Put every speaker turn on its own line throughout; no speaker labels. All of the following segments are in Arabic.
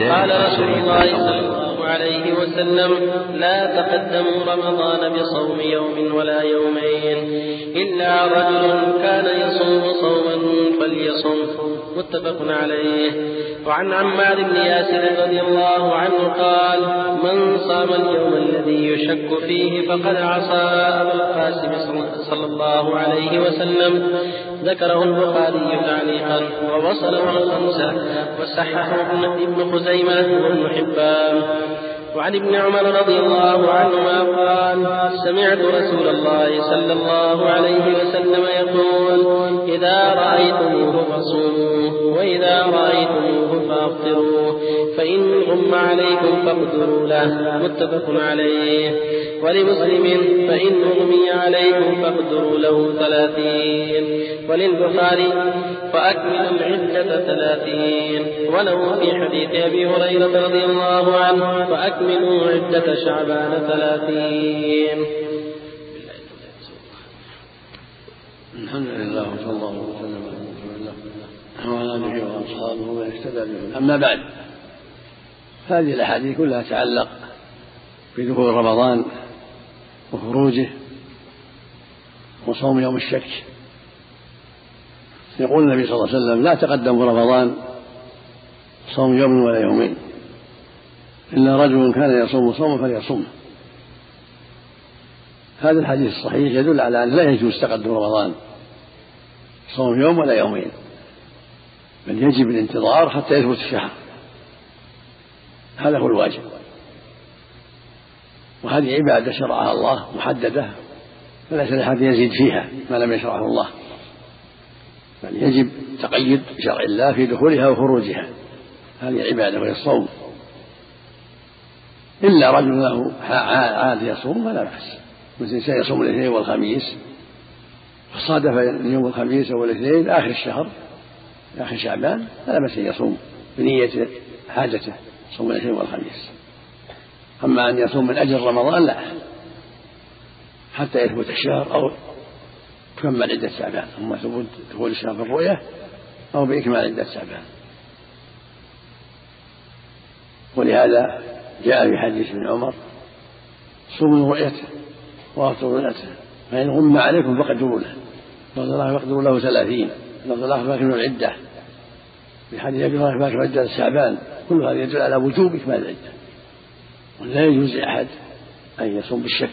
قال رسول الله صلى الله عليه وسلم لا تقدموا رمضان بصوم يوم ولا يومين. إلا رجل كان يصوم صوما فليصم. متفق عليه. وعن عمار بن ياسر رضي الله عنه قال من صام اليوم الذي يشك فيه فقد عصى أبا القاسم صلى الله عليه وسلم. ذكره البخاري تعليقا ووصله الخمسة وصححه ابن خزيمة وابن حبان. وعن ابن عمر رضي الله عنهما قال سمعت رسول الله صلى الله عليه وسلم يقول إذا رأيتموه فصوموا وإذا رأيتموه فأفطروا فإن غم عليكم فاقدروا له. متفق عليه. ولمسلم فإن أغمي عليكم فاقدروا له ثلاثين. وللبخاري فأكملوا العدة ثلاثين. وله في حديث أبي هريرة رضي الله عنه فأكملوا عدة شعبان ثلاثين.
الحمد لله وصلى الله وسلم على رسول الله وعلى آله وأصحابه ومن اهتدى به أما بعد هذه الأحاديث كلها تتعلق بدخول رمضان وخروجه وصوم يوم الشك. يقول النبي صلى الله عليه وسلم لا تقدموا رمضان صوم يوم ولا يومين. إلا رجل كان يصوم صوما فليصوم. هذا الحديث الصحيح يدل على أن لا يجوز تقدم رمضان صوم يوم ولا يومين بل يجب الانتظار حتى يثبت الشهر. هذا هو الواجب. وهذه عبادة شرعها الله محددة فليس لأحد يزيد فيها ما لم يشرعه الله. بل يجب تقيد بشرع الله في دخولها وخروجها. هذه عبادة وهي الصوم. إلا رجل له عاد يصوم فلا بأس. مثل إنسان يصوم الاثنين والخميس فصادف يوم الخميس أو الاثنين آخر الشهر آخر شعبان فلا بأس أن يصوم بنية حاجته صوم الاثنين والخميس. أما أن يصوم من أجل رمضان لا. حتى يثبت الشهر أو تكمل عدة شعبان أما ثبوت دخول الشهر بالرؤية أو بإكمال عدة شعبان. ولهذا جاء في حديث ابن عمر صوموا رؤيته وافطروا رؤيته فإن غم عليكم فقدروا له لفظ الله فاقدروا له ثلاثين لفظ الله فاكملوا العدة في حديث أبي هريرة فاكملوا عدة شعبان كل هذا يدل على وجوب إكمال العدة. ولا يجوز لأحد أن يصوم بالشك.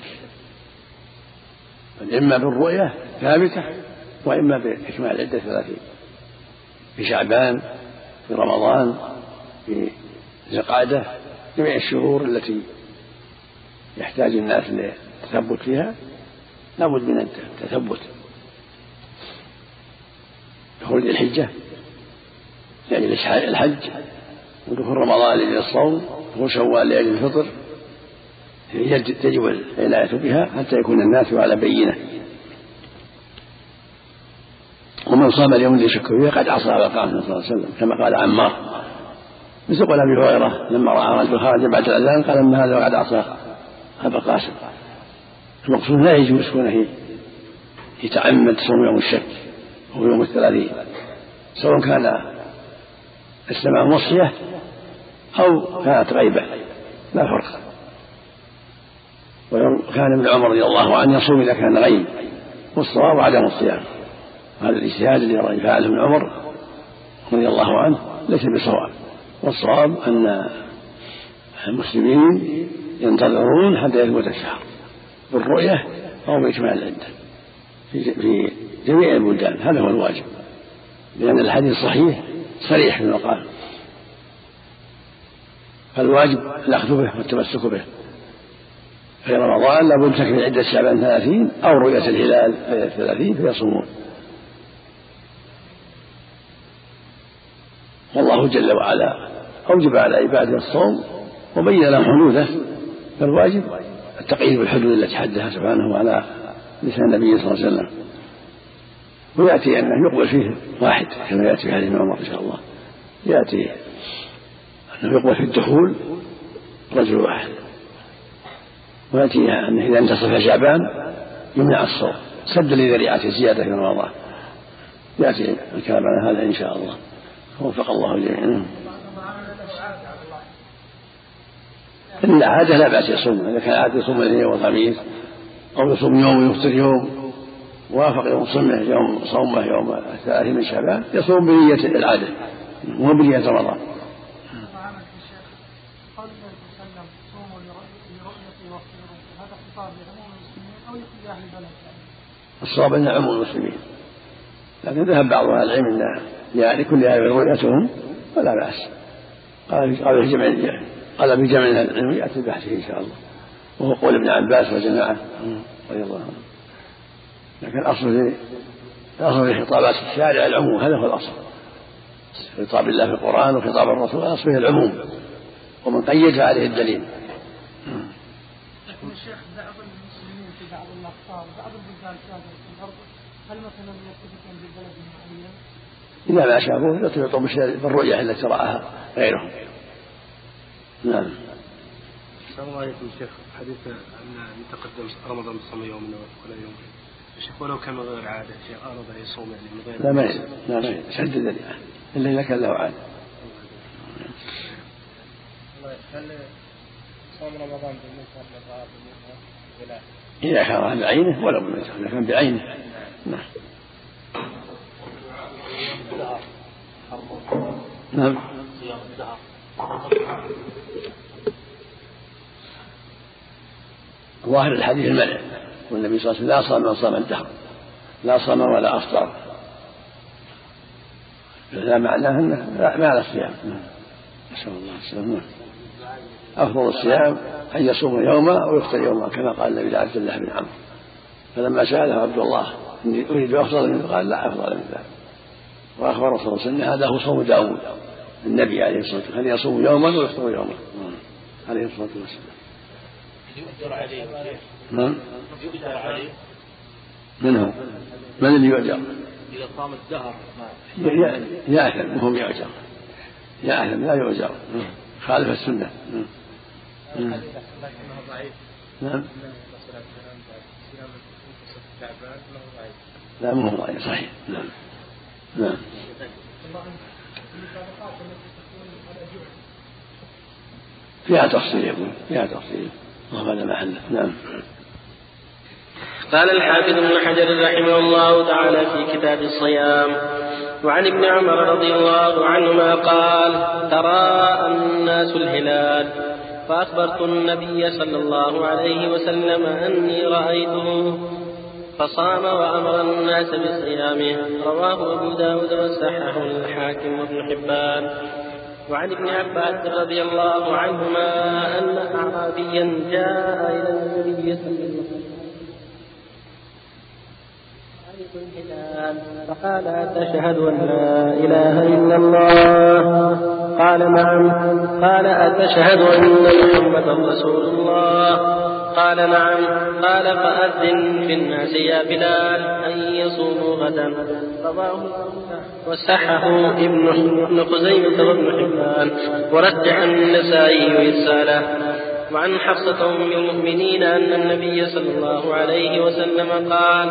إما بالرؤية ثابتة وإما بإكمال العدة ثلاثين. في شعبان في رمضان في القعدة جميع الشهور التي يحتاج الناس للتثبت فيها لابد من التثبت. دخول الحجة لأجل الحج ودخول رمضان لأجل الصوم دخول شوال لأجل الفطر. تجب العناية بها حتى يكون الناس على بينة. ومن صام اليوم الذي يشك فيه قد عصى أبا صلى الله عليه وسلم كما قال عمار. مثل قول أبي هريرة لما رأى رجل خارج بعد الأذان قال أما هذا وقد عصى أبا القاسم المقصود لا يجوز كونه يتعمد صوم يوم الشك أو يوم الثلاثين سواء كان السماء مصية أو كانت غيبة لا فرق. وكان ابن عمر رضي الله عنه يصوم إذا كان غيب والصواب عدم الصيام. هذا الاجتهاد الذي فعله ابن عمر رضي الله عنه ليس بصواب. والصواب أن المسلمين ينتظرون حتى يثبت الشهر بالرؤية أو بإكمال العدة في جميع البلدان هذا هو الواجب لأن الحديث صحيح صريح في المقام فالواجب الأخذ به والتمسك به. في رمضان لابد تكمل عدة شعبان ثلاثين أو رؤية الهلال ثلاثين فيصومون. والله جل وعلا أوجب على عباده الصوم وبين لهم حدوده فالواجب التقييد بالحدود التي حدها سبحانه على لسان النبي صلى الله عليه وسلم. ويأتي أنه يقبل فيه واحد كما يأتي في حديث عمر إن شاء الله. يأتي أنه يقبل في الدخول رجل واحد. ويأتي أنه إذا انتصف شعبان يمنع الصوم. سدا لذريعة الزيادة في رمضان يأتي الكلام على هذا إن شاء الله. وفق الله جميعا. إلا عادة لا بأس يصوم إذا كان عادة يصوم الاثنين والخميس أو يصوم يوم ويفطر يوم وافق يوم صومه يوم صومه يوم الثلاثين من شعبان يصوم بنية العادة مو بنية رمضان. الصواب أن عموم المسلمين. لكن ذهب بعض أهل العلم أن لكل أهل رؤيتهم فلا بأس. قال قال في جمع قال بجمع العلم يأتي بحثه إن شاء الله. وهو قول ابن عباس وجماعة. رضي الله عنهم لكن الأصل في الأصل في خطابات الشارع العموم. هذا هو الأصل. خطاب الله في القرآن وخطاب الرسول. الأصل فيه العموم. ومن قيد فعليه الدليل.
لكن الشيخ بعض المسلمين في بعض الأقطار بعض البلدان في الأرض هل مثلا يتفقون ببلد معين؟
إذا ما شافوه يطلبوا بالرؤية التي رآها غيرهم. نعم.
السلام عليكم شيخ. حديث أن يتقدم رمضان بصوم يوم ولا يوم شيخ ولو كان غير عادة شيخ أراد يصوم يعني من غير
لا ما لا ما شدد إلا إذا كان له عادة.
هل صوم رمضان بالمنكر للغاب ولا
إذا كان بعينه ولا بالمنكر إذا كان بعينه. نعم. نعم. ظاهر الحديث المنع. والنبي صلى الله عليه وسلم لا صام من صام الدهر. لا صام ولا أفطر. لا معناه إنه ما على الصيام نسأل الله السلامة. أفضل الصيام أن يصوم يوما ويفطر يوما كما قال النبي لعبد الله بن عمرو. فلما سأله عبد الله إني أريد أفضل منه قال لا أفضل من ذلك. وأخبر صلى الله عليه وسلم هذا هو صوم داوود النبي عليه الصلاة والسلام. كان يصوم يوما ويفطر يوما؟ عليه الصلاة والسلام.
يؤجر عليه.
نعم.
يؤجر عليه.
من هو؟ من اللي يؤجر؟
إذا صام الدهر.
يأثم وهم يؤجر يأثم لا يؤجر خالف السنة. نعم. لا مو ضعيف. صحيح. نعم. نعم. فيها تفصيل يقول فيها تفصيل. وهذا محله نعم.
قال الحافظ ابن حجر رحمه الله تعالى في كتاب الصيام وعن ابن عمر رضي الله عنهما قال ترى الناس الهلال فأخبرت النبي صلى الله عليه وسلم أني رأيته فصام وأمر الناس بصيامه. رواه أبو داود وصححه الحاكم وابن حبان. وعن ابن عباس رضي الله عنهما أن أعرابيا جاء إلى النبي صلى الله عليه وسلم. فقال أتشهد أن لا إله إلا الله؟ قال نعم. قال أتشهد أن محمدا رسول الله؟ قال نعم. قال فأذن في الناس يا بلال أن يصوموا غدا. رواه وصححه ابن ابن خزيمة وابن حبان. ورجع النسائي إرساله وعن حفصة أم المؤمنين أن النبي صلى الله عليه وسلم قال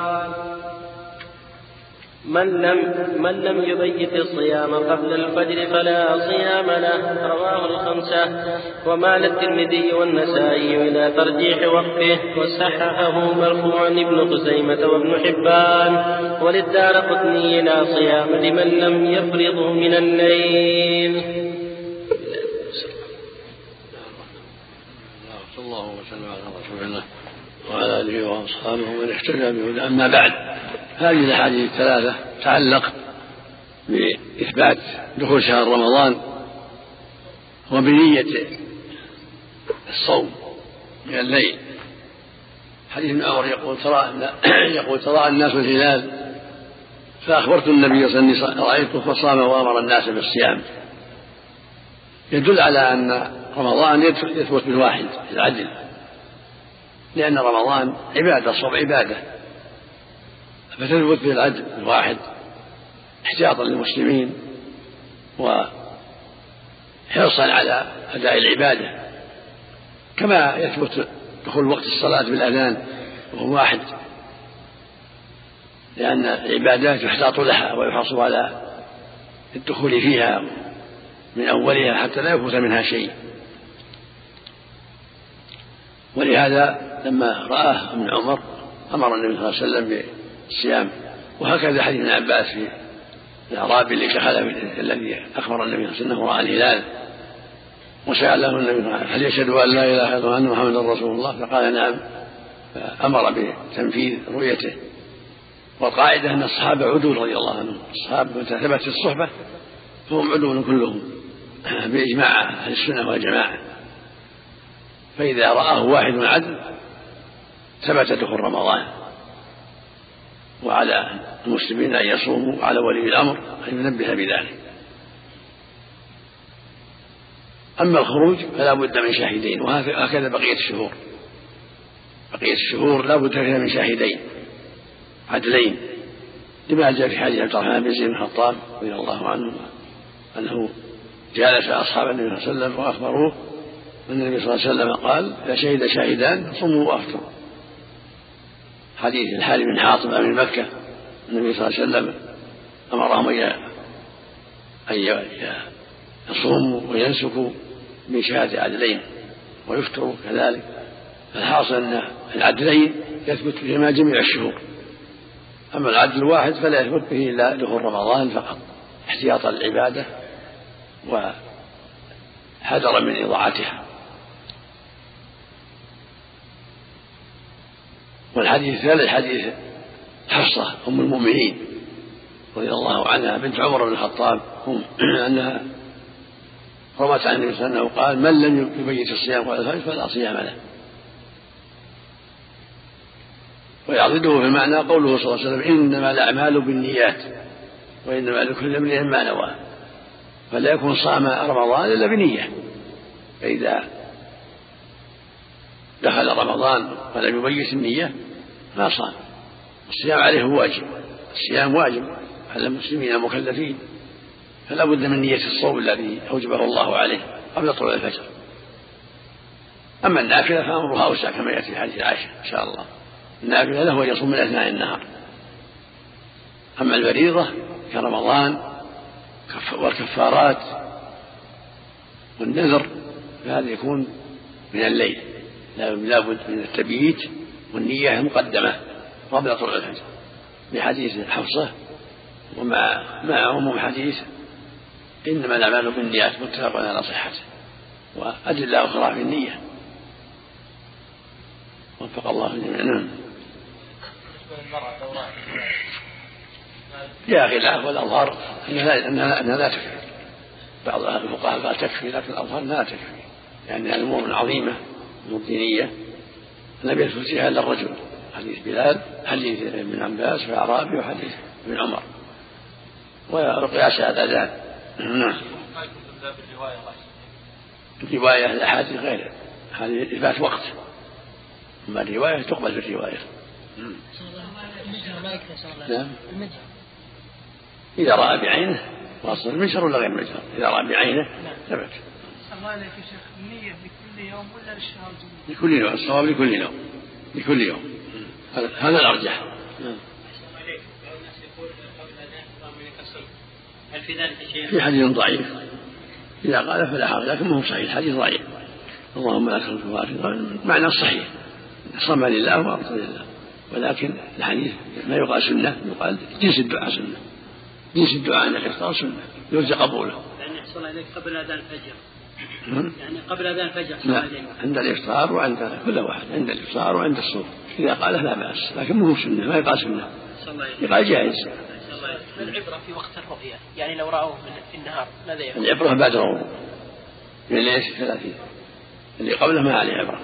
من لم من لم يبيت الصيام قبل الفجر فلا صيام له. رواه الخمسة. ومال الترمذي والنسائي إلى ترجيح وقفه. وصححه مرفوعا ابن خزيمة وابن حبان. وللدار قطني لا صيام لمن لم يفرضه من الليل.
الله وسلم على رسول الله وعلى آله وأصحابه ومن اهتدى بهدى اما بعد. هذه الأحاديث الثلاثة تعلق بإثبات دخول شهر رمضان وبنية الصوم من الليل. حديث ابن عمر يقول ترى يقول ترى الناس الهلال فأخبرت النبي صلى الله عليه وسلم رأيته فصام وأمر الناس بالصيام. يدل على أن رمضان يثبت بالواحد العدل لأن رمضان عبادة صوم عبادة. فتثبت به العدل الواحد احتياطا للمسلمين وحرصا على أداء العبادة. كما يثبت دخول وقت الصلاة بالأذان وهو واحد لأن العبادات يحتاط لها ويحرص على الدخول فيها من أولها حتى لا يفوت منها شيء. ولهذا لما رآه ابن عمر أمر النبي صلى الله عليه وسلم بالصيام وهكذا حديث ابن عباس في الأعرابي اللي دخل الذي أخبر النبي صلى الله عليه وسلم رأى الهلال. وسأله النبي هل يشهد أن لا إله إلا الله وأن محمدا رسول الله؟ فقال نعم. فأمر بتنفيذ رؤيته. والقاعدة أن الصحابة عدول رضي الله عنهم. الصحابة متى ثبت الصحبة فهم عدول كلهم. بإجماع أهل السنة والجماعة. فإذا رآه واحد عدل ثبت دخول رمضان. وعلى المسلمين أن يصوموا وعلى ولي الأمر أن ينبه بذلك. أما الخروج فلا بد من شاهدين وهكذا بقية الشهور. بقية الشهور لا بد فيها من شاهدين عدلين لما جاء في حديث عبد الرحمن بن زيد بن الخطاب رضي الله عنه أنه جالس أصحاب النبي صلى الله عليه وسلم وأخبروه أن النبي صلى الله عليه وسلم قال إذا شهد شاهدان صموا وأفطروا. حديث الحارث بن حاطب أمير مكة النبي صلى الله عليه وسلم أمرهم أن يصوموا وينسكوا من شهادة عدلين ويفطروا كذلك. الحاصل أن العدلين يثبت فيهما جميع الشهور. أما العدل الواحد فلا يثبت به إلا دخول رمضان فقط احتياطا للعبادة وحذرا من إضاعتها. والحديث الثالث حديث حفصة أم المؤمنين رضي الله عنها بنت عمر بن الخطاب أنها روت عن النبي صلى الله عليه وسلم قال من لم يبيت الصيام قبل الفجر فلا صيام له. ويعضده في المعنى قوله صلى الله عليه وسلم إنما الأعمال بالنيات وإنما لكل امرئ ما نوى فلا يكون صام رمضان إلا بنية. فإذا دخل رمضان ولم يبيت النية ما صام. الصيام عليه واجب. الصيام واجب على المسلمين المكلفين. فلا بد من نية الصوم الذي أوجبه الله عليه قبل طلوع الفجر. أما النافلة فأمرها أوسع كما يأتي في حديث عائشة إن شاء الله. النافلة له أن يصوم من أثناء النهار. أما الفريضة كرمضان والكفارات والنذر فهذا يكون من الليل. لا بد من التبييت والنية مقدمة قبل طلوع الفجر بحديث حفصة ومع مع عموم حديث إنما الأعمال بالنيات متفق على صحته وأدلة أخرى في النية. وفق الله جميعا نعم. يا أخي لا والأظهر أنها لا, لا تكفي. بعض الفقهاء قال تكفي لكن الأظهر لا تكفي لأنها يعني أمور عظيمة أمور دينية لم يثبت فيها إلا الرجل. حديث بلال حديث ابن عباس في الأعرابي وحديث ابن عمر. ورقي شهادتان نعم. الرواية الأحاديث غير هذه إثبات وقت. أما الرواية تقبل في الرواية نعم. إذا رأى بعينه واصل المجهر ولا غير المجهر إذا رأى بعينه ثبت.
الله يا شيخ. النية يوم ولا للشهر
لكل يوم الصواب لكل يوم لكل يوم. هذا الأرجح. نعم.
هل في ذلك شيء؟
في حديث ضعيف. إذا قال فلا حرج لكن ما هو صحيح. الحديث ضعيف. اللهم لا تخلف معنى الصحيح صم لله وأبطل لله. ولكن الحديث ما يقال سنة يقال جنس الدعاء سنة. جنس الدعاء عند الإفطار سنة. يرجى قبوله.
يعني يحصل إليك قبل أذان الفجر. يعني قبل أذان الفجر
لا عند الإفطار وعند كل واحد عند الإفطار وعند الصوم. إذا قال لا بأس لكن مو سنة ما يقال سنة. يقال جائز.
العبرة في وقت الرؤيا يعني لو رأوه في النهار ماذا يفعل؟
العبرة بعد الغروب من ليلة الثلاثين اللي قبله ما عليه عبرة.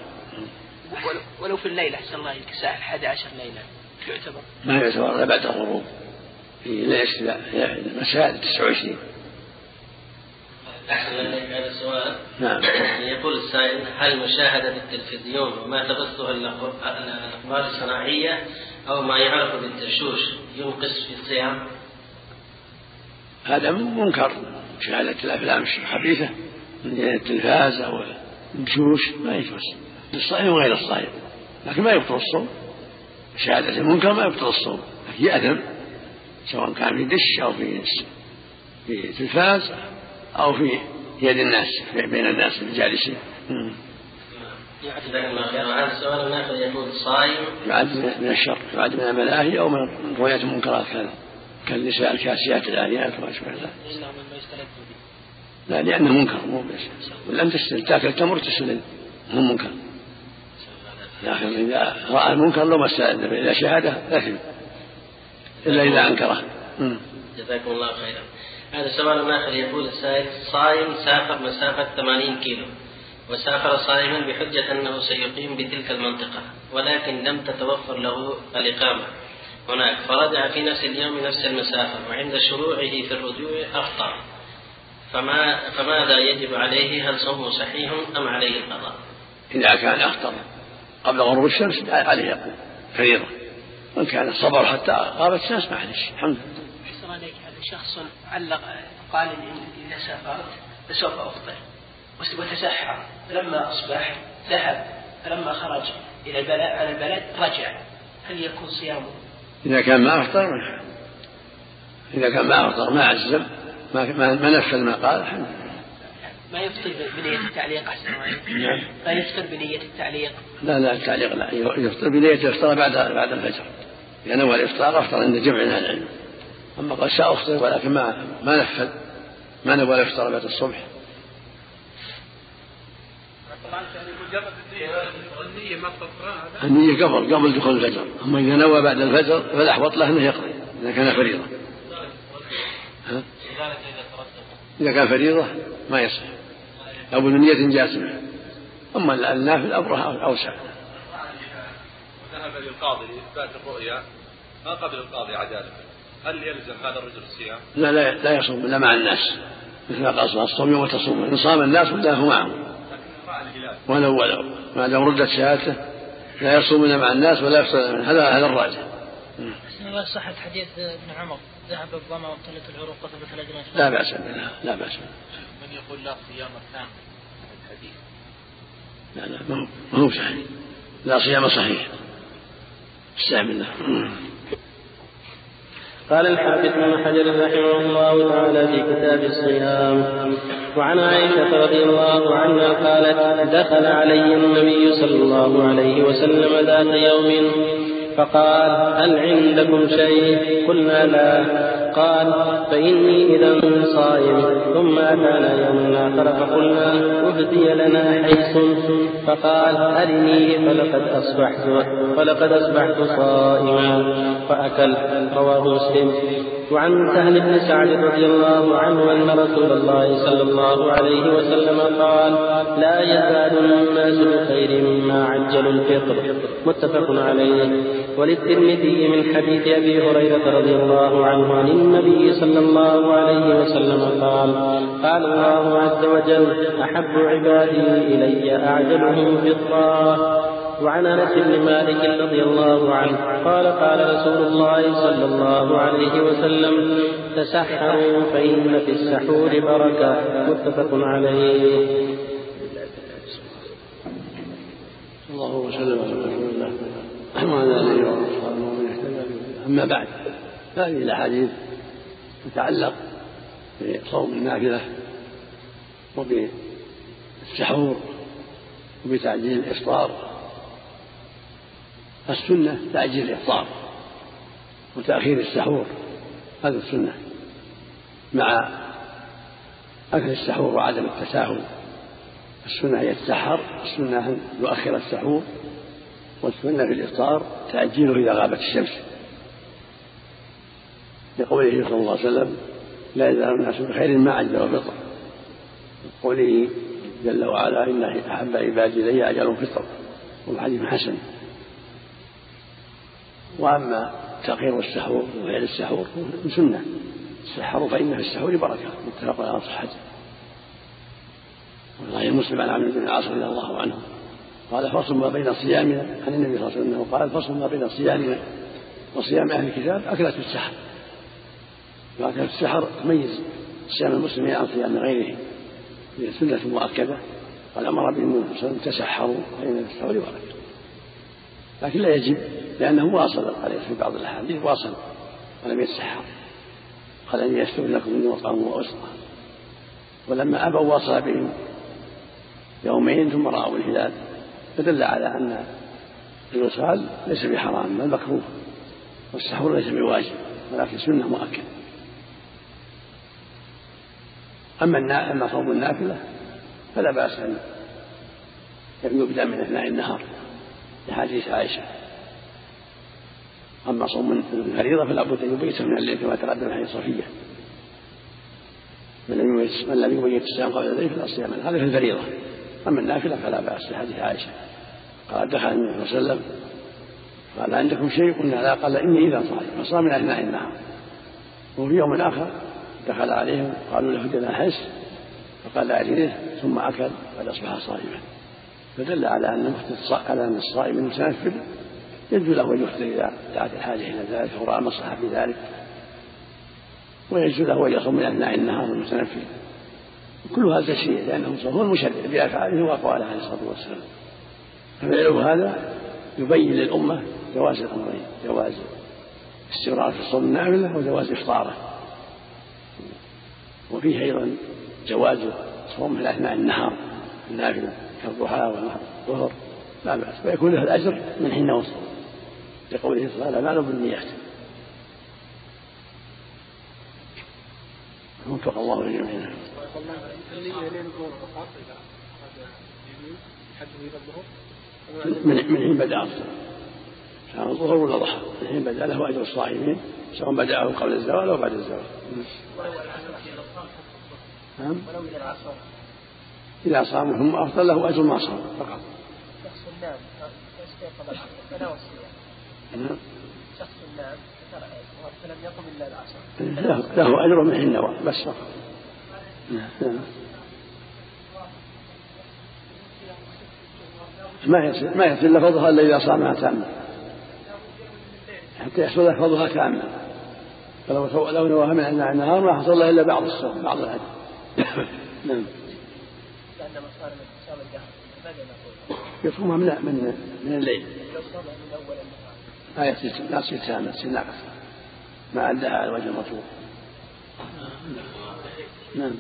ولو في الليلة أحسن الله الساعة 11 ليلة يعتبر؟
ما يعتبر إلا بعد الغروب. في ليلة مساء 29
إليك هذا السؤال.
نعم.
يقول السائل هل مشاهدة التلفزيون وما تبثه الأخبار الصناعية أو ما يعرف بالتشوش ينقص في الصيام؟
هذا منكر. مشاهدة الأفلام الخبيثة من التلفاز أو الدشوش ما يجوز للصائم وغير الصائم لكن ما يبطل الصوم. مشاهدة المنكر ما يبطل الصوم لكن يأثم سواء كان في دش أو في في تلفاز أو في يد الناس بين الناس الجالسين.
جزاك الله خير وهذا السؤال اخر يقول صائم.
يعد من الشر يعد من الملاهي أو من رؤية المنكرات كذا. كالنساء الكاسيات الآليات وما شابه ذلك. لا لأنه منكر مو بس. ولم تستل تاكل تمر تستل مو منكر. لكن إذا رأى المنكر لو ما استند به إلى شهادة لكن إلا إذا أنكره.
جزاكم الله خيرا. هذا سؤال آخر يقول السائل صائم سافر مسافة 80 كيلو وسافر صائما بحجة أنه سيقيم بتلك المنطقة ولكن لم تتوفر له الإقامة. هناك فرجع في نفس اليوم نفس المسافة وعند شروعه في الرجوع أفطر فما فماذا يجب عليه؟ هل صومه صحيح أم عليه القضاء؟
إذا كان أخطر قبل غروب الشمس عليه يقوم فريضة. وإن كان الصبر حتى غابت الشمس معلش الحمد لله.
شخص علق قال إذا سافرت فسوف أفطر. وتسحر. فلما أصبح ذهب. فلما خرج إلى البلد على البلد رجع. هل يكون صيامه؟
إذا كان ما أفطر إذا كان ما أفطر ما عزم ما ما, ما نفذ ما قال الحمد لله.
ما يفطر بنية التعليق أحسن
نعم.
لا يفطر بنية التعليق؟
لا لا التعليق لا. يفطر بنية الإفطار بعد بعد الفجر. إذا نوى الإفطار أفطر عند جمع من العلم. أما قال سأفطر ولكن ما ما نفذ. ما نوى الإفطار بعد الصبح. النية قبل قبل دخول الفجر. أما إذا نوى بعد الفجر فالأحوط له أنه يقضي إذا كان فريضة. ها؟ إذا كان فريضة ما يصح. أو بنية جازمة أما النافل أمره أوسع
ذهب للقاضي لإثبات الرؤيا ما قبل القاضي عدالة هل يلزم هذا الرجل الصيام؟
لا لا لا يصوم إلا مع الناس مثل ما قال الصوم يوم تصوم. إن صام الناس ولا هو معهم
لكن رأى الهلال
ولو ولو ما دام ردت شهادته لا يصوم إلا مع الناس ولا يفصل هذا هذا الراجح.
الله صحة حديث ابن عمر. ذهب الظما وابتلت العروق وثبت الأجر
لا بأس به لا بأس به.
من يقول لا صيام الثامن الحديث.
لا لا ما هو- ما هو صحيح. لا صيام صحيح. استعمل الله.
قال الحافظ ابن حجر رحمه الله تعالى في كتاب الصيام وعن عائشة رضي الله عنها قالت دخل علي النبي صلى الله عليه وسلم ذات يوم فقال هل عندكم شيء؟ قلنا لا. قال فإني إذا صائم ثم أتانا يوم آخر فقلنا أهدي لنا حيث. فقال أرني فلقد أصبحت فلقد أصبحت صائما فأكل رواه مسلم. وعن سهل بن سعد رضي الله عنه أن رسول الله صلى الله عليه وسلم قال لا يزال الناس بخير مما عجلوا الفطر. متفق عليه. وللترمذي من حديث أبي هريرة رضي الله عنه عن النبي صلى الله عليه وسلم قال قال الله عز وجل أحب عبادي إلي أعجلهم فطرا وعن أنس بن مالك رضي الله عنه قال قال رسول الله صلى الله عليه وسلم تسحروا فإن في السحور بركة. متفق عليه.
الله وسلم على رسول الله وعلى آله واصحابه ومن اهتدى أما بعد هذه الأحاديث تتعلق بصوم النافله وبالسحور وبتعجيل الإفطار. السنة تعجيل الإفطار وتأخير السحور هذا السنة مع أكل السحور وعدم التساهل. السنة هي السحر السنة أن يؤخر السحور والسنة في الإفطار تأجيله إذا غابت الشمس. لقوله صلى الله عليه وسلم لا يزال الناس بخير ما عجل الفطر قوله جل وعلا إن أحب عبادي إلي أجل فطر والحديث حسن. وأما تأخير السحور وفعل السحور سنة. السحر فإن في السحور بركة متفق على صحته. صحيح مسلم عن عمرو بن العاص رضي الله عنه قال فصل ما بين صيامنا عن النبي صلى الله عليه وسلم قال فصل ما بين صيامنا وصيام أهل الكتاب أكلة السحر. واكلة السحر تميز صيام المسلمين عن صيام غيرهم هي سنة مؤكدة. قال أمر به النبي صلى الله عليه وسلم تسحروا السحور بركة لكن لا يجب لأنه واصل عليه في بعض الأحاديث واصل ولم يتسحر. قال إني استغفر لكم اني وطعام واسرى ولما ابوا واصل بهم يومين ثم رأوا الهلال فدل على أن الوصال ليس بحرام بل مكروه والسحور ليس بواجب ولكن سنة مؤكد أما أما صوم النافلة فلا بأس أن يبدأ من أثناء النهار لحديث عائشة. أما صوم الفريضة فلا بد أن يبيت من الليل كما تقدم حديث صفية. من لم يبيت الصيام قبل الليل فلا صيام هذا في الفريضة. أما النافلة فلا بأس لحديث عائشة. قال دخل النبي صلى الله عليه وسلم قال عندكم شيء؟ قلنا لا. قال إني إذا صائم فصام من أثناء النهار. وفي يوم آخر دخل عليهم قالوا له دنا حس فقال أعجله ثم أكل قد أصبح صائما. فدل على أن على أن الصائم المتنفل يجوز له أن يفطر إذا دعت الحاجة إلى ذلك أو رأى مصلحة في ذلك ويجوز له أن يصوم من أثناء النهار المتنفل. كل هذا شيء لأنه هو المشرع بأفعاله وأقواله عليه الصلاة والسلام. ففعله هذا يبين للأمة جواز الأمرين جواز استمرار في الصوم النافلة وجواز إفطاره. وفيه أيضا جواز الصوم في أثناء النهار النافلة كالضحى والظهر لا بأس. ويكون له الأجر من حين وصل لقوله صلى الله عليه وسلم بالنيات وفق الله لجميعنا من من حين بدأ سواء الظهر ولا ضحى؟ من حين بدأ له أجر الصائمين سواء بدأه قبل الزوال أو بعد الزوال. نعم. إذا صام ثم أفضل له أجر ما صام فقط.
شخص نام استيقظ تناول الصيام نعم. شخص نام فلم يقم إلا العصر.
له أجر من حين نوى بس فقط. نعم. ما يصير ما يصير له فضلها إلا إذا صامها تامه حتى يحصل له فضلها تامه فلو لو نواها من النهار ما حصل له إلا بعض الصوم بعض الاجر نعم يصومها من من من الليل. ما يصير لا تصير تامه تصير ناقصه ما أداها على الوجه المطلوب. نعم.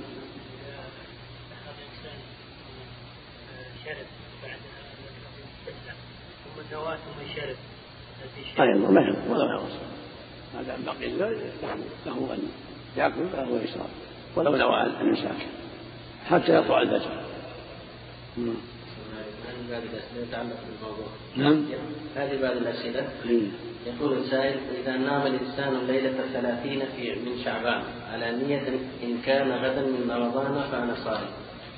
النواة ثم شرب
ما يضر ما يضر ولا يضر ما دام بقي له أن يأكل فهو يشرب. ولو نوى الإمساك حتى يطلع الفجر نعم.
هذه بعض الأسئلة. يقول السائل إذا نام الإنسان الليلة الثلاثين في من شعبان على نية إن كان غدا من رمضان فأنا صائم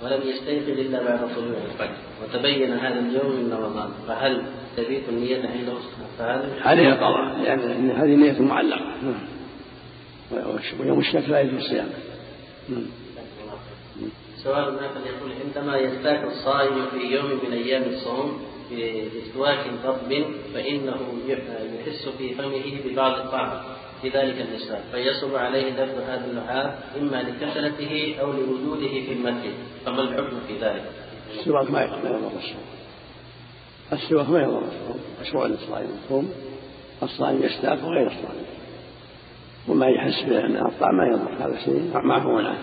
ولم يستيقظ إلا بعد طلوع الفجر وتبين هذا اليوم من رمضان فهل تبيت النية عنده فهل
عليه قضاء لأن هذه نية معلقة. نعم. ويوم الشك لا يجوز صيامه.
سؤال آخر يقول عندما يستاك الصائم في يوم من أيام الصوم باستواك رطب فإنه يحس في فمه ببعض الطعم في ذلك الإسلام فيصب عليه دفع هذا اللعاب إما لكثرته أو لوجوده في المسجد فما الحكم في ذلك؟
السواك ما يضر الصوم السواك ما يضر الصوم مشروع للصائم الصوم الصائم يستاك وغير الصائم وما يحس به من الطعم ما يضر هذا شيء. معفو عنه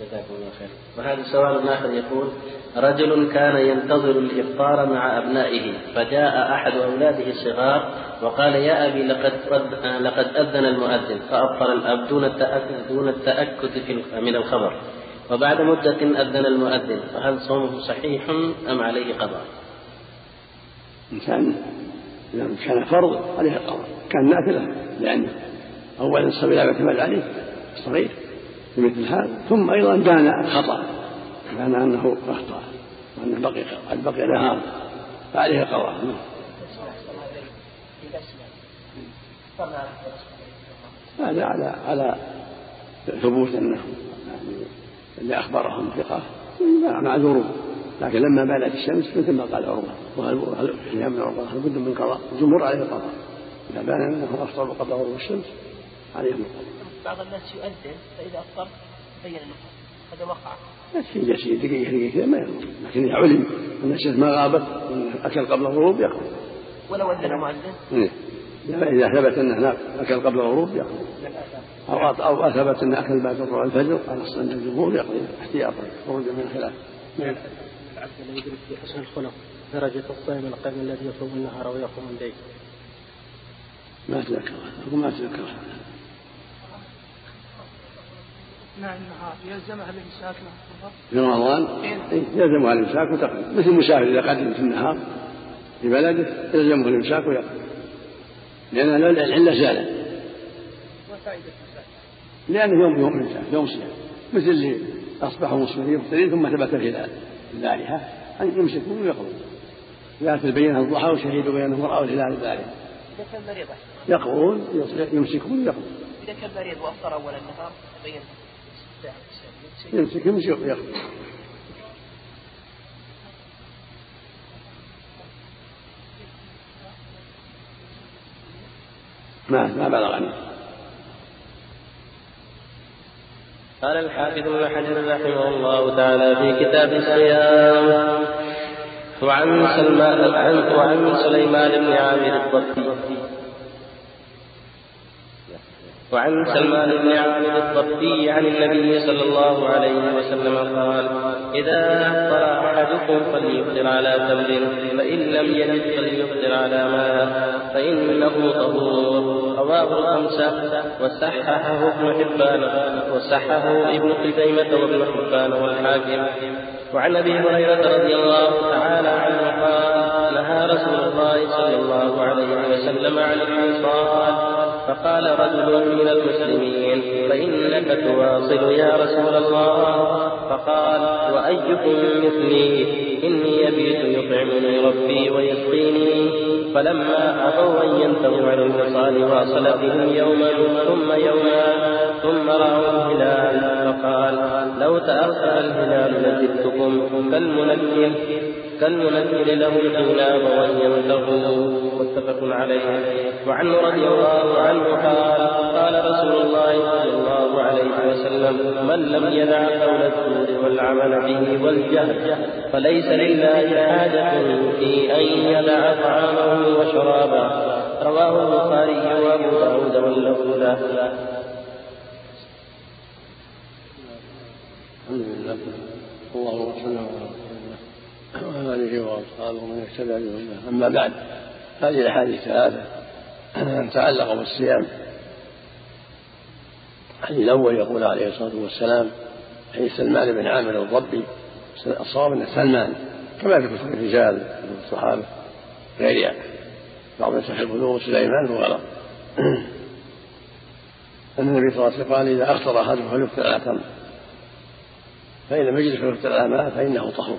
جزاكم الله خير. وهذا سؤال آخر يقول رجل كان ينتظر الإفطار مع أبنائه فجاء أحد أولاده الصغار وقال يا أبي لقد لقد أذن المؤذن. فأفطر الأب دون التأكد دون التأكد من الخبر. وبعد مدة أذن المؤذن فهل صومه صحيح أم عليه قضاء؟
إن كان إذا كان فرض عليه القضاء كان نافلة لأنه أولا الصبي لا يعتمد عليه صغير في مثل هذا. ثم أيضا كان خطأ كان أنه أخطأ وأنه بقي قد بقي نهار فعليه قضاء هذا على على ثبوت أنه يعني اللي أخبرهم ثقة معذورون. لكن لما بانت الشمس مثل ما قال عروه وهل من عروه هل بد من قضاء؟ الجمهور عليه القضاء إذا بان أنه أفطر قبل غروب الشمس عليهم القضاء
بعض الناس يؤذن فإذا أفطر بين النفطر هذا وقع.
يكفي يسير دقيقة دقيقة ما يضر. لكن إذا علم أن الشمس ما غابت أكل قبل الغروب يأكل
ولو أذن مؤذن؟
إيه. إذا ثبت أنه أكل قبل الغروب يأكل أو أو ثبت أنه أكل بعد طلوع الفجر على عند الجمهور يقضي احتياطا. خروجا من الخلاف. نعم.
لا يدرك بحسن الخلق. درجة الصائم القائم الذي يصوم النهار ويقوم الليل.
ما أقول ما أتذكر
اثناء النهار يلزمها الإمساك مع
في رمضان؟ إيه، يلزمها الإمساك وتقضي مثل المسافر إذا قدم في النهار في بلده يلزمه الإمساك ويقضي لأن العلة زالت.
وفائدة الزكاة.
لأنه يوم يوم إمساك يوم صيام مثل اللي أصبحوا مسلمين مفطرين ثم ثبت الهلال البارحة. أن يمسكوا ويقضوا لا تبين الضحى وشهدوا بينهم رأوا الهلال البارحة
إذا كان مريض.
يقضون يمسكون ويقضون.
إذا كان مريض وأفطر أول النهار تبين
يمسك يمسك ويقضي ما ما بلغني
قال الحافظ ابن حجر رحمه الله تعالى في كتاب الصيام وعن سلمان عن سليمان بن عامر الضبي. وعن سلمان بن عامر الضبي عن النبي صلى الله عليه وسلم قال إذا أفطر أحدكم فليفطر على تمر فإن لم يجد فليفطر على ماء فإنه طهور. رواه الخمسة. وصححه ابن حبان وصححه ابن خزيمة وابن حبان والحاكم. وعن أبي هريرة رضي الله تعالى عنه قال نهى رسول الله صلى الله عليه وسلم عن الحصاد فقال رجل من المسلمين فإنك تواصل يا رسول الله. فقال وأيكم مثلي؟ إني يبيت يطعمني ربي ويسقيني. فلما أبوا أن ينتهوا عن الوصال واصل بهم يوما ثم يوما ثم رأوا الهلال. فقال لو تأخر الهلال لزدتكم كالمنكر كالمنكر له الجناب وان ينتهوا متفق عليه. وعنه رضي الله عنه قال قال رسول الله صلى الله عليه وسلم من لم يدع قول الزور والعمل به والجهل فليس لله حاجة في أن يدع طعامه وشرابه. رواه البخاري وأبو داود واللفظ. له
الحمد لله. اللهم صل على آله وأصحابه ومن اهتدى بهداه. أما بعد هذه الأحاديث الثلاثه تتعلق بالصيام. الحديث الأول يقول عليه الصلاة والسلام حديث سلمان بن عامر الضبي الصواب انه سلمان كما في كتب الرجال كتب الصحابة غيرها. بعض صحيح البلوغ سليمان وغيره أن النبي صلى الله عليه وسلم قال إذا أفطر أحدكم فليفطر على تمر فإن لم يجد فليفطر على ماء فإنه طهور.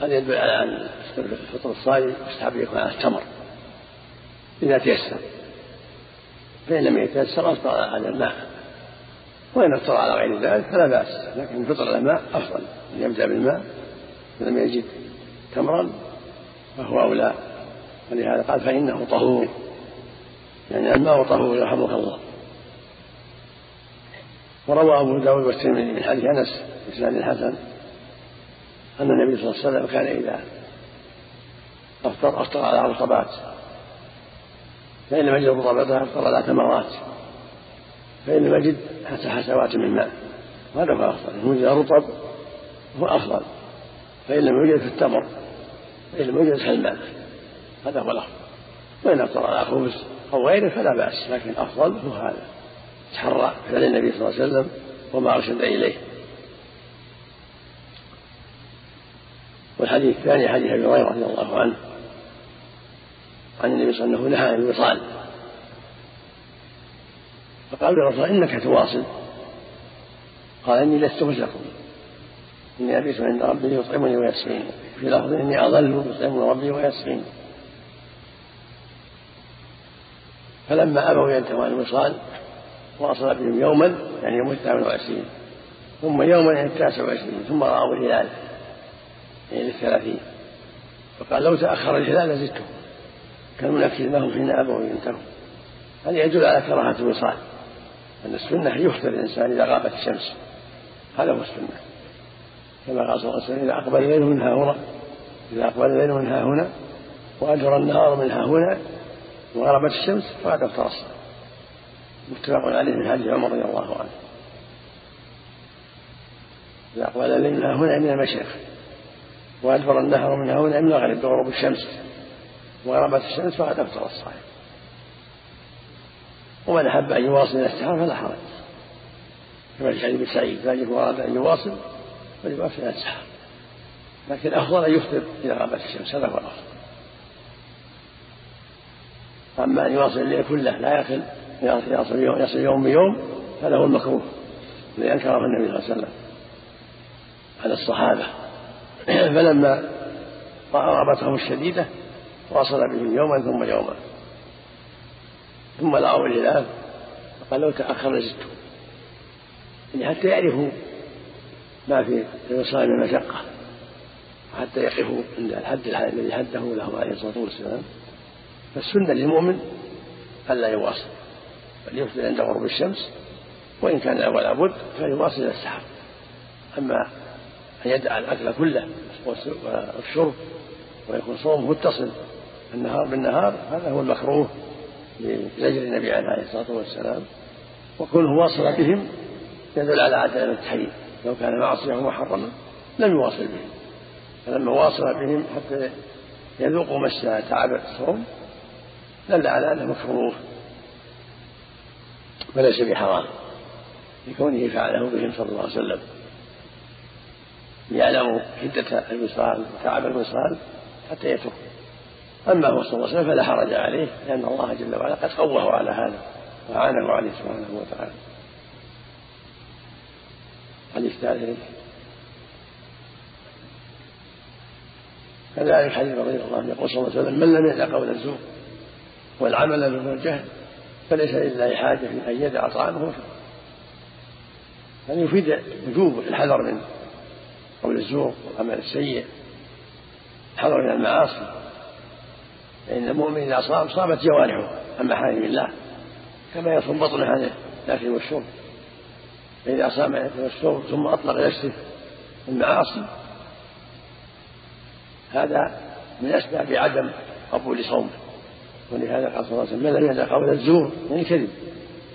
هذا يدل على أن فطر الصائم يستحب يكون على التمر إذا تيسر. فإن لم يتيسر أفطر على الماء. وإن أفطر على غير ذلك فلا بأس لكن الفطر على الماء أفضل. أن يبدأ بالماء لم يجد تمرا فهو أولى. ولهذا قال فإنه طهور. يعني الماء طهور يرحمك الله. وروى أبو داود والترمذي من حديث أنس بإسناد الحسن أن النبي صلى الله عليه وسلم كان إذا أفطر أفطر على رطبات فإن لم يجد رطباتها أفطر على تمرات فإن لم يجد حتى حسوات من ماء هذا هو أفضل إن وجد رطب هو أفضل فإن لم يوجد في التمر فإن لم يوجد في الماء هذا هو الأفضل وإن أفطر على خبز أو غيره فلا بأس لكن أفضل هو هذا تحرى فعل النبي صلى الله عليه وسلم وما أرشد إليه. والحديث الثاني حديث أبي هريرة رضي الله عنه عن النبي صلى الله عليه وسلم نهى عن الوصال. فقال للرسول إنك تواصل. قال إني لست مثلكم إني ابيت عند ربي يطعمني ويسقيني. في لفظ إني اظل يطعمني ربي ويسقيني. فلما أبوا ينتهوا عن الوصال واصل بهم يوما يعني يوم الثامن والعشرين. ثم يوما يعني التاسع والعشرين ثم رأوا الهلال. يعني للثلاثين. فقال لو تأخر الهلال لزدته كالمنكر لهم حين أبوا ينتهوا هذا يدل على كراهة الوصال أن السنة يخطر الإنسان إذا غابت الشمس. هذا هو السنة. كما قال صلى الله عليه وسلم إذا أقبل الليل من ها هنا إذا أقبل الليل من ها هنا وأجرى النهار من ها هنا وغربت الشمس فقد أفطر الصلاة. متفق عليه من حديث عمر رضي الله عنه. إذا أقبل الليل من ها هنا من المشرق. وأدبر النهر من هنا من المغرب بغروب الشمس. وغربت الشمس فقد أفطر الصائم ومن أحب أن يواصل إلى السحر فلا حرج. كما في حديث سعيد فإن أراد أن يواصل فليواصل إلى السحر لكن الأفضل أن يفطر إذا غابت الشمس هذا هو الأفضل. أما أن يواصل الليل كله لا يخل يصل يوم, يصل يوم بيوم هذا هو المكروه الذي أنكره النبي صلى الله عليه وسلم. على الصحابة. فلما رأى رغبتهم الشديدة واصل بهم يوما ثم يوما. ثم رأوا الهلال فقال لو تأخر لزدت يعني حتى يعرفوا ما في الوصال من المشقة حتى يقفوا عند الحد الذي حده له عليه الصلاة والسلام. فالسنة للمؤمن ألا يواصل. بل يفطر عند غروب الشمس وإن كان ولا بد فيواصل إلى السحر. أما أن يدع الأكل كله والشرب ويكون صومه متصل النهار بالنهار هذا هو المكروه لزجر النبي عليه الصلاة والسلام. وكونه واصل بهم يدل على عدم التحريم. لو كان معصية محرما لم يواصل بهم. فلما واصل بهم حتى يذوقوا مس تعب الصوم دل على أنه مكروه. وليس بحرام. لكونه فعله بهم صلى الله عليه وسلم. ليعلموا شدة الوصال وتعب الوصال حتى يترك أما هو صلى الله عليه وسلم فلا حرج عليه لأن الله جل وعلا قد قوه على هذا وعانه عليه سبحانه وتعالى. حديث كذلك حديث رضي الله عنه يقول صلى الله عليه وسلم من لم يدع قول الزور والعمل به والجهل فليس لله حاجة أن يدع طعامه وشربه يفيد وجوب الحذر من قول الزور والعمل السيء الحذر من المعاصي. فإن المؤمن إذا صام صامت جوارحه عن محارم الله كما يصوم بطنه عن الأكل والشرب. فإذا صام الأكل والشرب ثم أطلق نفسه المعاصي هذا من أسباب عدم قبول صومه. ولهذا قال صلى الله عليه وسلم من لم يدع قول الزور يعني كذب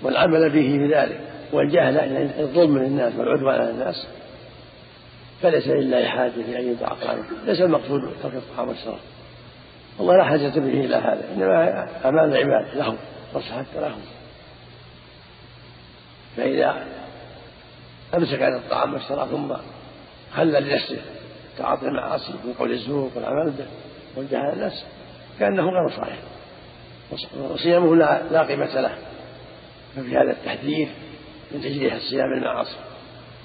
والعمل به بذلك والجهل يعني الظلم من الناس والعدوان على الناس فليس لله حاجة في أن يدع طعامه ليس المقصود ترك الطعام والشراب. الله لا حاجة به إلى هذا إنما أمان العباد لهم مصلحة لهم. فإذا أمسك عن الطعام والشراب ثم خلى لنفسه تعاطي المعاصي من قول الزور والعمل به والجهل الناس كأنه غير صالح. وصيامه لا, لا قيمة له. ففي هذا التحذير من تجريح الصيام المعاصي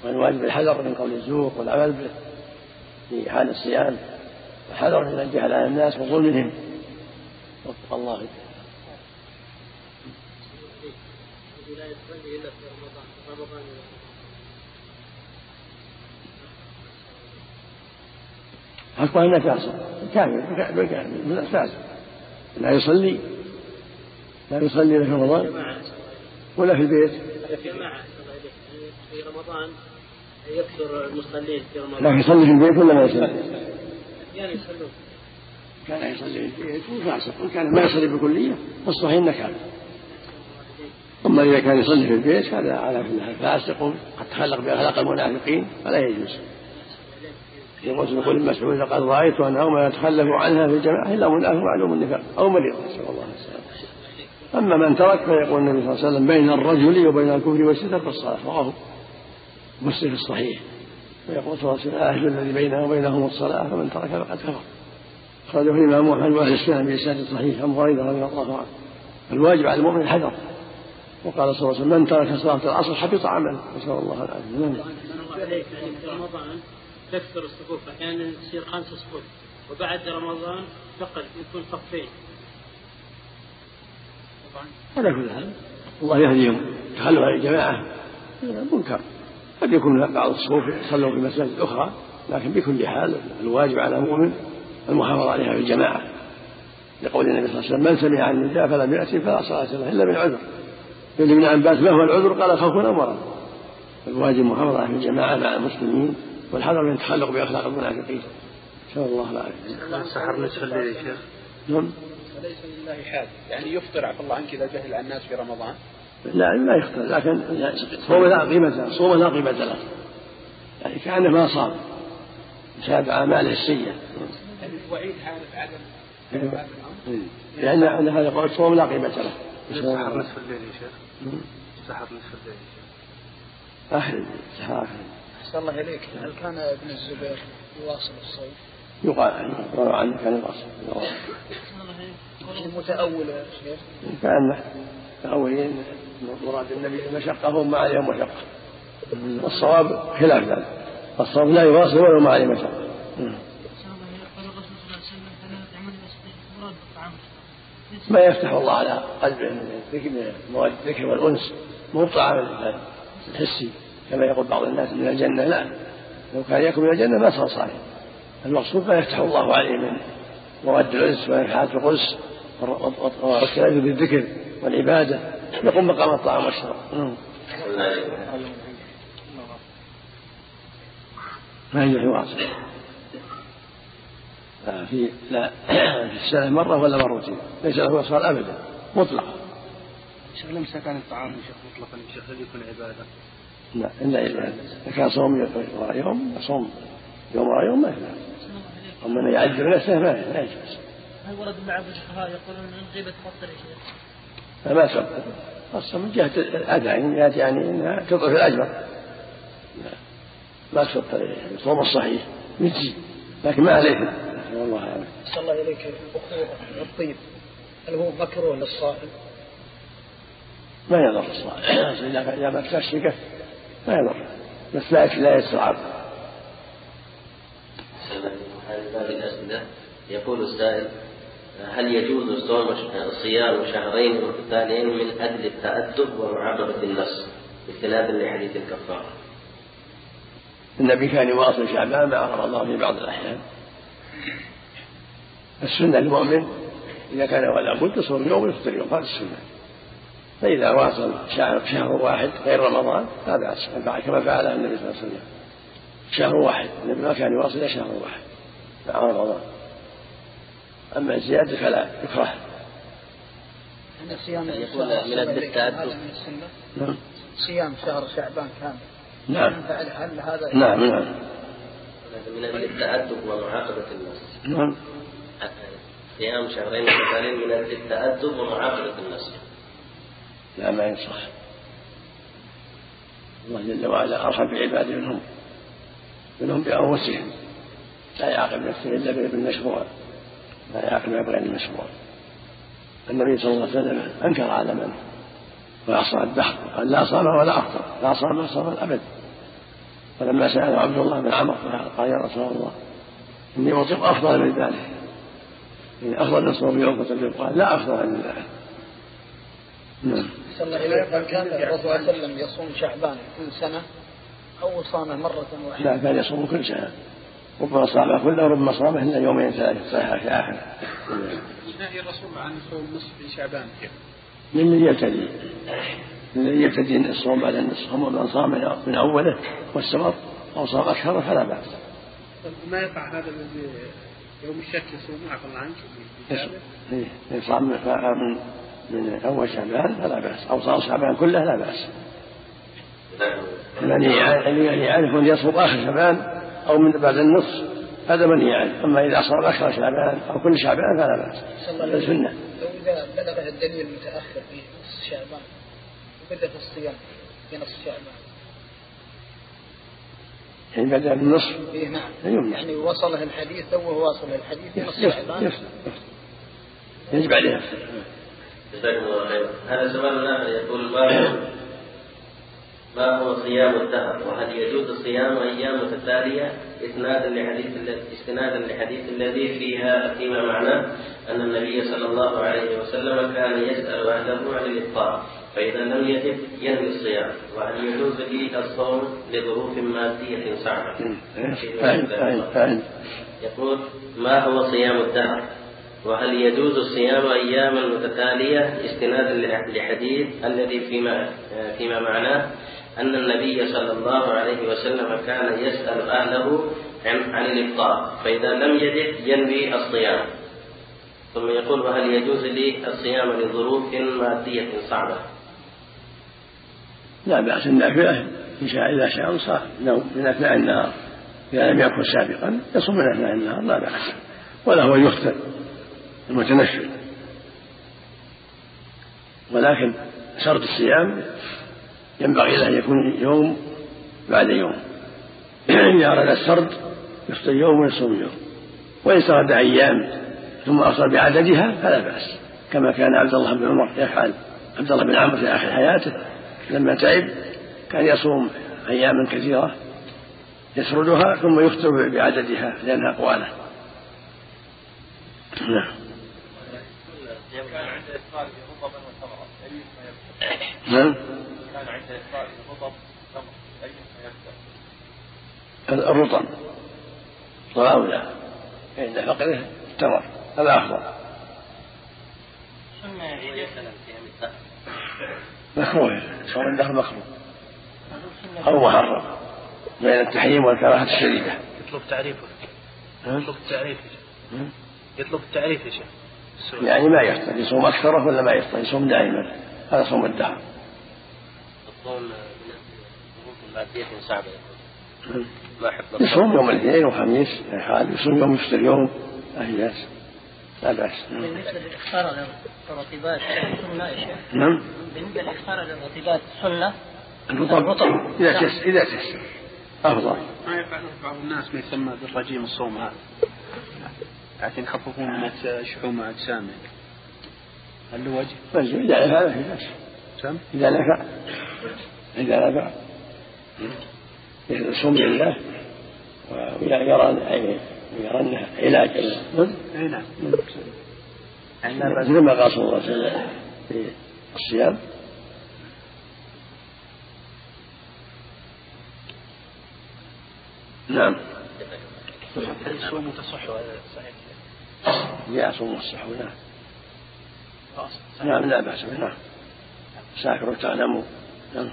وأن واجب الحذر من قول الزور والعمل به في حال الصيام الحذر من الجهل على الناس وظلمهم. وفق الله لا يصلي الا في رمضان رمضان حقا انك فاسق كامل. بالكامل فاسق لا يصلي. لا يصلي في رمضان. ولا في البيت.
في رمضان يكثر المصلين في رمضان.
لا يصلي في البيت ولا ما يصلي؟
يعني يصلون.
كان يصلي في البيت هو فاسق وان كان ما يصلي بكلية فالصحيح إنه كان. أما إذا كان يصلي في البيت هذا على حال فاسق قد تخلق بأخلاق المنافقين فلا يجوز. يقول يقول ابن مسعود لقد رأيت انهم يتخلف عنها في الجماعة إلا منافق معلوم النفاق أو مريض نسأل الله السلامة. أما من ترك فيقول النبي صلى الله عليه وسلم بين الرجل وبين الكفر والستر في الصلاه رواه مسلم الصحيح. ويقول صلى الله عليه وسلم أهل الذي بينه وبينهم الصلاة فمن ترك فقد كفر. أخرجه الإمام محمد وأهل السنة بإسناد صحيح عن بريدة رضي الله عنه. الواجب على المؤمن الحذر. وقال صلى الله عليه وسلم من ترك صلاة العصر حبط عمله. نسأل الله العافية. نعم.
في رمضان تكثر الصفوف أحيانا تصير خمس صفوف وبعد رمضان تقل يكون صفين
على كل حال الله يهديهم. تخلوا عن الجماعة. منكر. قد يكون بعض الصفوف يصلون في مساجد أخرى لكن بكل حال الواجب على المؤمن المحافظة عليها في الجماعة. لقول النبي صلى الله عليه وسلم من سمع عن النداء فلم يأتي فلا صلاة له إلا من عذر. يقول ابن عباس ما هو العذر؟ قال خوف أو مرض الواجب المحافظة على الجماعة مع المسلمين والحذر من التخلق بأخلاق المنافقين. نسأل الله العافية.
السحر نصف الليل يا شيخ.
نعم.
وليس لله حاجة. يعني يفطر عفى الله عنك إذا جهل الناس في رمضان.
لا لا يختار لكن صوم لا قيمة له صوم لا قيمة له. يعني كأنه ما صام بسبب أعماله السيئة.
يعني وعيد هذا بعدم
أيوة.
هذا الامر
لأن أن هذا قول الصوم لا قيمة له.
يستحب نصف الليل يا شيخ. يستحب نصف الليل يا شيخ.
آخر آخر
أحسن الله إليك. هل كان ابن الزبير يواصل الصوم؟
يقال عنه كان الأصل
متأول يا شيخ.
كان الأولين مراد النبي المشقة هم ما عليهم مشقة. والصواب خلاف ذلك. الصواب لا يواصل ولو ما عليه مشقة. ما يفتح الله على قلبه من الذكر والأنس. مو طعام الحسي كما يقول بعض الناس من الجنة. لا لو كان يأكل من الجنة ما صار صالح. المقصود ما يفتح الله عليه من مواد الأنس ونفحات القدس والكلام بالذكر. والعبادة. يقوم مقام الطعام والشراب. نعم. ما يجوز يواصل لا في لا في السنة مرة ولا مرتين ليس له وصال أبدا. مطلقا
شيخ لمسة كان الطعام يا شيخ مطلقا يا شيخ هل يكون عبادة؟
لا إلا إذا كان صوم وراء يوم يصوم يوم وراء يوم ما يفعل أما أن يعذب نفسه ما لا يجوز.
هل ورد مع بعض الفقهاء يقولون إن الغيبه تفطر يا شيخ؟
فما تفضل خاصة من جهة الأداء يعني يعني أنها تضعف الأجر. لا. ما تفضل الصوم الصحيح يجزي لكن ما عليه والله أعلم
أحسن الله إليك. الطيب هل هو مكروه للصائم؟
ما يضر الصائم. إذا ما تشركه ما يضر. بس لا لا يستعار
هذه باب الأسئلة يقول السائل هل يجوز صوم صيام شهرين متتاليين من أجل التأدب ومعاقبة النفس استنادا لحديث الكفارة؟
النبي كان يواصل شعبان مع رمضان في بعض الأحيان. السنة للمؤمن إذا كان ولا بد يصوم يوم ويفطر يوم هذا السنة. فإذا واصل شهر, شهر واحد غير رمضان لا بأس كما فعل النبي صلى الله عليه وسلم. شهر واحد النبي ما كان يواصل إلا شهر واحد مع رمضان. أما الزيادة فلا يكره.
أن صيام
يقول
شهر
من
السنة؟
نعم.
صيام شهر شعبان كامل.
نعم.
هل هل هذا
نعم نعم.
من التأدب ومعاقبة النفس
نعم.
صيام شهرين متتاليين من التأدب ومعاقبة النفس
لا ما ينصح الله جل وعلا أرحم بعباده منهم. منهم بأنفسهم. لا يعاقب نفسه إلا بالمشروع. لا يعاقب بغير المشروع النبي صلى الله عليه وسلم أنكر على من وعصى الدهر قال لا صام ولا أفطر لا صام صام الأبد. فلما سأله عبد الله بن عمر قال يا رسول الله إني أطيق أفضل من ذلك. إن أفضل من صوم يوم فتبين قال لا أفضل من ذلك. نعم.
كان الرسول صلى الله عليه وسلم يصوم شعبان كل سنة أو صامه مرة واحدة؟
لا كان يصوم كل سنة. ربما صامه كله وربما صامه إلا يومين ثلاثة صحيح في آخر.
نهي الرسول عن صوم نصف شعبان. كيف؟
ممن يبتدي ممن يبتدي الصوم بعد النصف؟ هم من صام من أوله واستمر أو صام أكثر فلا بأس.
ما يقع هذا الذي يوم الشك يصوم؟ عفى الله عنك؟
إيه، إن صام من من أول شعبان فلا بأس. أو صام شعبان كله لا بأس. المنهي عنه المنهي عنه من يصوم آخر شعبان أو من بعد النصف هذا منهي عنه. أما إذا صام أكثر شعبان أو كل شعبان فلا بأس. هذا سنة.
لو إذا بلغه الدليل متأخر في نصف شعبان وبدأ في الصيام في نصف شعبان.
يعني بدأ بالنصف
إيه نعم.
يمنع.
يعني وصله الحديث تو واصل الحديث في نصف شعبان.
يجب عليه.
جزاكم الله خيرا هذا سؤال آخر يقول ما هو صيام الدهر؟ وهل يجوز الصيام أيام متتالية إسنادا لحديث استنادا لحديث الذي فيها فيما معناه أن النبي صلى الله عليه وسلم كان يسأل أهله عن الإفطار فإذا لم يجد ينوي الصيام وهل يجوز لي الصوم لظروف مادية صعبة؟ يقول ما هو صيام الدهر؟ وهل يجوز الصيام أياما متتالية استنادا لحديث الذي فيما فيما معناه؟ أن النبي صلى الله عليه وسلم كان يسأل أهله عن, الإفطار فإذا لم يجد ينوي الصيام. ثم يقول وهل يجوز لي الصيام لظروف مادية صعبة؟
لا بأس النافلة إن شاء إذا شاء صار. نوم من أثناء النهار إذا لم يكن سابقا يصوم من أثناء النهار لا بأس. ولا هو يختر المتنفل. ولكن شرط الصيام ينبغي له أن يكون يوم بعد يوم. إذا أراد السرد يفطر يوم ويصوم يوم. وإن سرد أيام ثم أصل بعددها فلا بأس. كما كان عبد الله بن عمر يفعل. عبد الله بن عمرو في آخر حياته لما تعب كان يصوم أياما كثيرة يسردها ثم يفطر بعددها لأنها قوالة نعم؟ نعم
كان عند إفطاره رطب تمر أيهما
الرطب طاولة عند فقره التمر هذا أفضل. مكروه صوم الدهر مكروه؟ أو محرم بين التحريم والكراهة الشديدة.
يطلب تعريفه؟ يطلب التعريف. يطلب التعريف يا شيخ.
يعني ما يفطر يصوم أكثره ولا ما يفطر يصوم دائما. هذا صوم الدهر.
الصوم ظروف مادية صعبة ما أحب
يصوم يوم الاثنين والخميس يا حال يصوم يوم يفطر يوم لا بأس لا بأس.
بالنسبة للإفطار على الرطيبات سنة يا شيخ؟
نعم.
بالنسبة للإفطار على الرطيبات سنة؟
الرطب. إذا تيسر إذا تيسر. أفضل.
ما يفعله بعض الناس ما يسمى بالرجيم الصوم هذا. عشان يخففون من أجس- شحوم أجسامهم هل له وجه؟
إذا نفع ما في بأس
سم؟
إذا نفع إذا نفع يصوم لله ويرى يرى أنه علاج
نعم؟
مثل ما قال صلى الله عليه وسلم في الصيام؟ نعم.
الصوم تصح صحيح
جاء صوم الصحو نعم. نعم لا بأس به نعم. ساكر وتغنم نعم.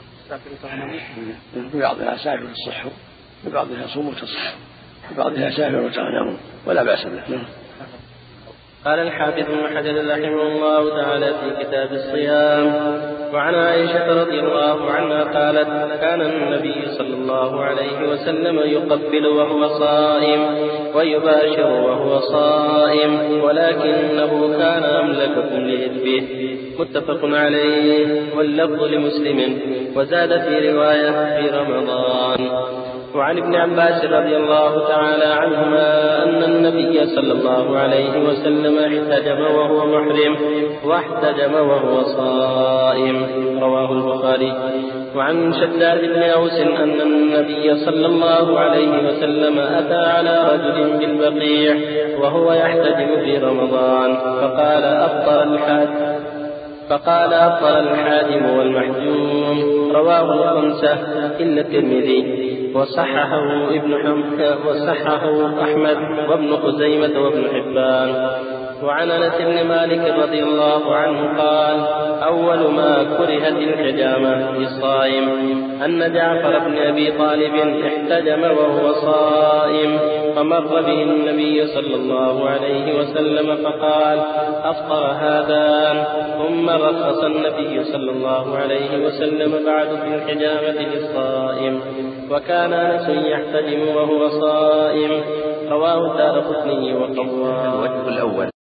في بعضها ساكر الصح في بعضها صوم تصح في بعضها ساكر وتغنم ولا بأس به. نعم.
قال الحافظ حجر رحمه الله تعالى في كتاب الصيام وعن عائشة رضي الله عنها قالت كان النبي صلى الله عليه وسلم يقبل وهو صائم ويباشر وهو صائم ولكنه كان أملككم لإذبه متفق عليه واللفظ لمسلم وزاد في رواية في رمضان. وعن ابن عباس رضي الله تعالى عنهما أن النبي صلى الله عليه وسلم احتجم وهو محرم واحتجم وهو صائم. رواه البخاري. وعن شداد بن أوس أن النبي صلى الله عليه وسلم أتى على رجل بالبقيع وهو يحتجم في رمضان. فقال أفطر الحاج فقال أفطر الحاجم والمحجوم. رواه الخمسة إلا الترمذي. وصححه ابن حمد وصححه أحمد وابن خزيمة وابن حبان. وعن أنس بن مالك رضي الله عنه قال أول ما كرهت الحجامة في الصائم أن جعفر بن أبي طالب احتجم وهو صائم فمر به النبي صلى الله عليه وسلم فقال أفطر هذان. ثم رخص النبي صلى الله عليه وسلم بعد في الحجامة للصائم. وكان انس يحتجم وهو صائم. رواه الدار قطني وقواه
الوجه الأول.